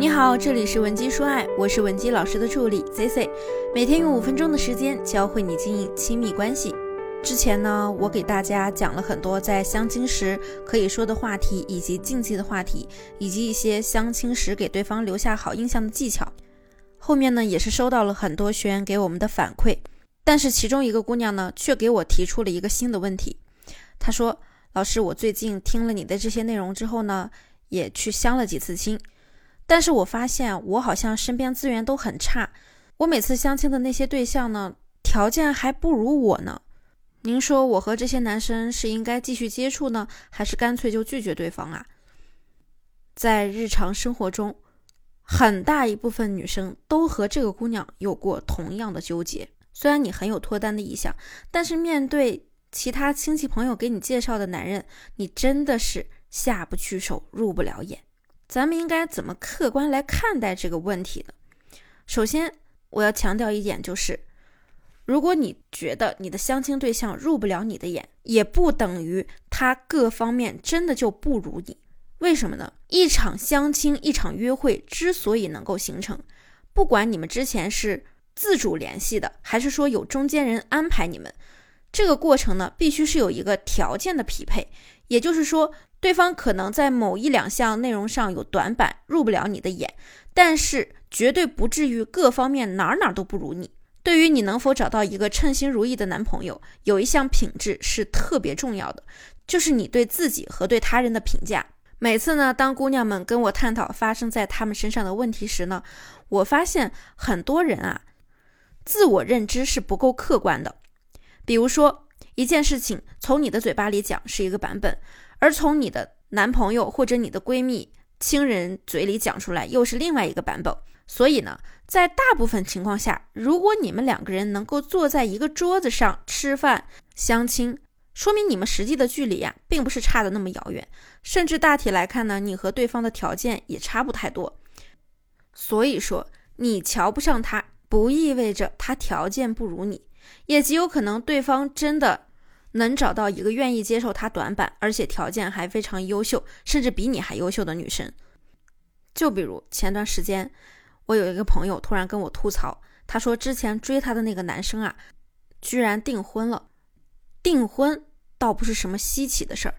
你好，这里是文姬说爱，我是文姬老师的助理 C C，每天用五分钟的时间教会你经营亲密关系。之前呢，我给大家讲了很多在相亲时可以说的话题，以及禁忌的话题，以及一些相亲时给对方留下好印象的技巧。后面呢，也是收到了很多学员给我们的反馈，但是其中一个姑娘呢，却给我提出了一个新的问题。她说：“老师，我最近听了你的这些内容之后呢，也去相了几次亲。”但是我发现我好像身边资源都很差，我每次相亲的那些对象呢，条件还不如我呢。您说我和这些男生是应该继续接触呢，还是干脆就拒绝对方啊？在日常生活中，很大一部分女生都和这个姑娘有过同样的纠结。虽然你很有脱单的意向，但是面对其他亲戚朋友给你介绍的男人，你真的是下不去手，入不了眼。咱们应该怎么客观来看待这个问题呢？首先，我要强调一点，就是如果你觉得你的相亲对象入不了你的眼，也不等于他各方面真的就不如你。为什么呢？一场相亲，一场约会之所以能够形成，不管你们之前是自主联系的，还是说有中间人安排你们，这个过程呢，必须是有一个条件的匹配，也就是说。对方可能在某一两项内容上有短板，入不了你的眼，但是绝对不至于各方面哪哪都不如你。对于你能否找到一个称心如意的男朋友，有一项品质是特别重要的，就是你对自己和对他人的评价。每次呢，当姑娘们跟我探讨发生在他们身上的问题时呢，我发现很多人啊，自我认知是不够客观的。比如说一件事情，从你的嘴巴里讲是一个版本。而从你的男朋友或者你的闺蜜、亲人嘴里讲出来，又是另外一个版本。所以呢，在大部分情况下，如果你们两个人能够坐在一个桌子上吃饭、相亲，说明你们实际的距离呀，并不是差的那么遥远，甚至大体来看呢，你和对方的条件也差不太多。所以说，你瞧不上他，不意味着他条件不如你，也极有可能对方真的。能找到一个愿意接受他短板，而且条件还非常优秀，甚至比你还优秀的女生。就比如前段时间，我有一个朋友突然跟我吐槽，他说之前追他的那个男生啊，居然订婚了。订婚倒不是什么稀奇的事儿，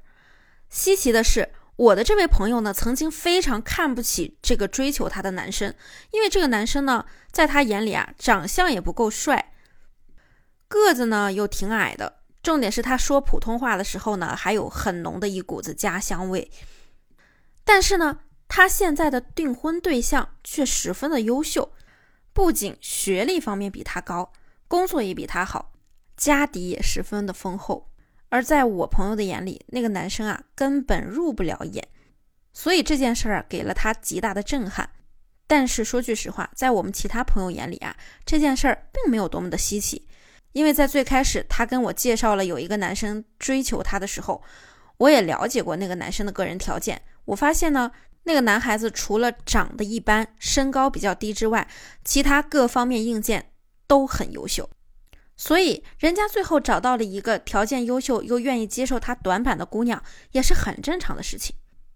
稀奇的是我的这位朋友呢，曾经非常看不起这个追求他的男生，因为这个男生呢，在他眼里啊，长相也不够帅，个子呢又挺矮的。重点是他说普通话的时候呢，还有很浓的一股子家乡味。但是呢，他现在的订婚对象却十分的优秀，不仅学历方面比他高，工作也比他好，家底也十分的丰厚。而在我朋友的眼里，那个男生啊，根本入不了眼。所以这件事儿给了他极大的震撼。但是说句实话，在我们其他朋友眼里啊，这件事儿并没有多么的稀奇。因为在最开始，他跟我介绍了有一个男生追求他的时候，我也了解过那个男生的个人条件。我发现呢，那个男孩子除了长得一般、身高比较低之外，其他各方面硬件都很优秀。所以，人家最后找到了一个条件优秀又愿意接受他短板的姑娘，也是很正常的事情。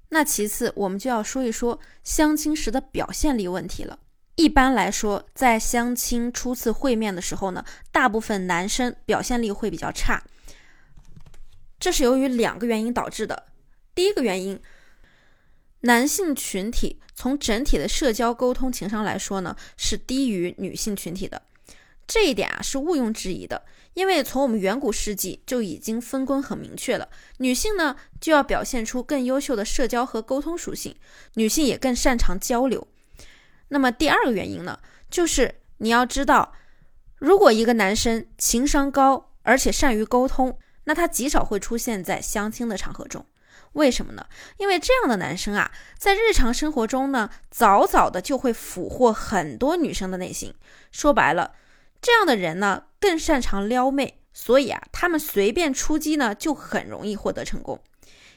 那其次，我们就要说一说相亲时的表现力问题了。一般来说，在相亲初次会面的时候呢，大部分男生表现力会比较差。这是由于两个原因导致的。第一个原因，男性群体从整体的社交沟通情商来说呢，是低于女性群体的。这一点啊是毋庸置疑的，因为从我们远古世纪就已经分工很明确了，女性呢就要表现出更优秀的社交和沟通属性，女性也更擅长交流。那么第二个原因呢，就是你要知道，如果一个男生情商高而且善于沟通，那他极少会出现在相亲的场合中。为什么呢？因为这样的男生啊，在日常生活中呢，早早的就会俘获很多女生的内心。说白了，这样的人呢，更擅长撩妹，所以啊，他们随便出击呢，就很容易获得成功。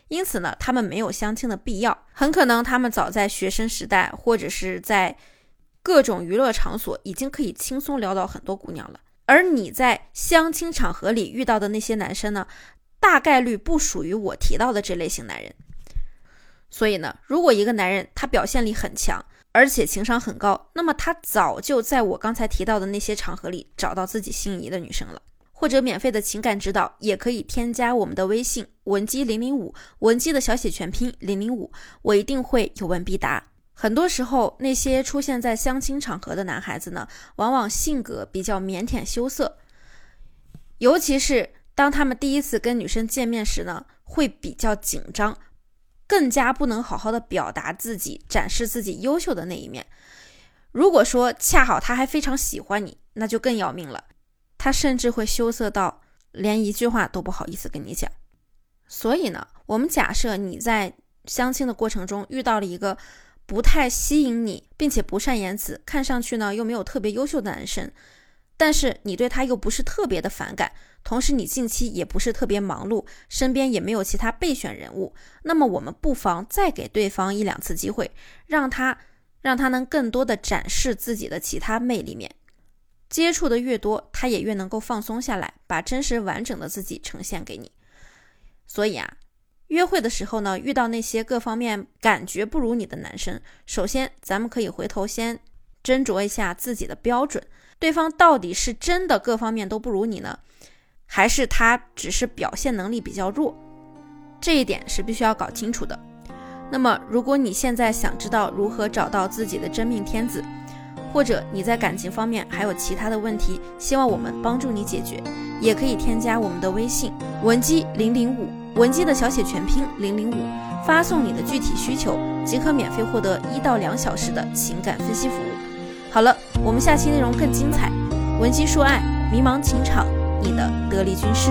因此呢，他们没有相亲的必要，很可能他们早在学生时代或者是在各种娱乐场所，已经可以轻松撩到很多姑娘了。而你在相亲场合里遇到的那些男生呢，大概率不属于我提到的这类型男人。所以呢，如果一个男人他表现力很强，而且情商很高，那么他早就在我刚才提到的那些场合里找到自己心仪的女生了。或者免费的情感指导，也可以添加我们的微信文姬零零五，文姬的小写全拼零零五，我一定会有问必答。很多时候，那些出现在相亲场合的男孩子呢，往往性格比较腼腆羞涩，尤其是当他们第一次跟女生见面时呢，会比较紧张。更加不能好好的表达自己，展示自己优秀的那一面。如果说恰好他还非常喜欢你，那就更要命了。他甚至会羞涩到连一句话都不好意思跟你讲。所以呢，我们假设你在相亲的过程中遇到了一个不太吸引你，并且不善言辞，看上去呢又没有特别优秀的男生。但是你对他又不是特别的反感，同时你近期也不是特别忙碌，身边也没有其他备选人物，那么我们不妨再给对方一两次机会，让他让他能更多的展示自己的其他魅力面。接触的越多，他也越能够放松下来，把真实完整的自己呈现给你。所以啊，约会的时候呢，遇到那些各方面感觉不如你的男生，首先咱们可以回头先斟酌一下自己的标准。对方到底是真的各方面都不如你呢，还是他只是表现能力比较弱？这一点是必须要搞清楚的。那么，如果你现在想知道如何找到自己的真命天子，或者你在感情方面还有其他的问题，希望我们帮助你解决，也可以添加我们的微信文姬零零五，文姬的小写全拼零零五，发送你的具体需求，即可免费获得一到两小时的情感分析服务。好了，我们下期内容更精彩。文姬说爱，迷茫情场，你的得力军师。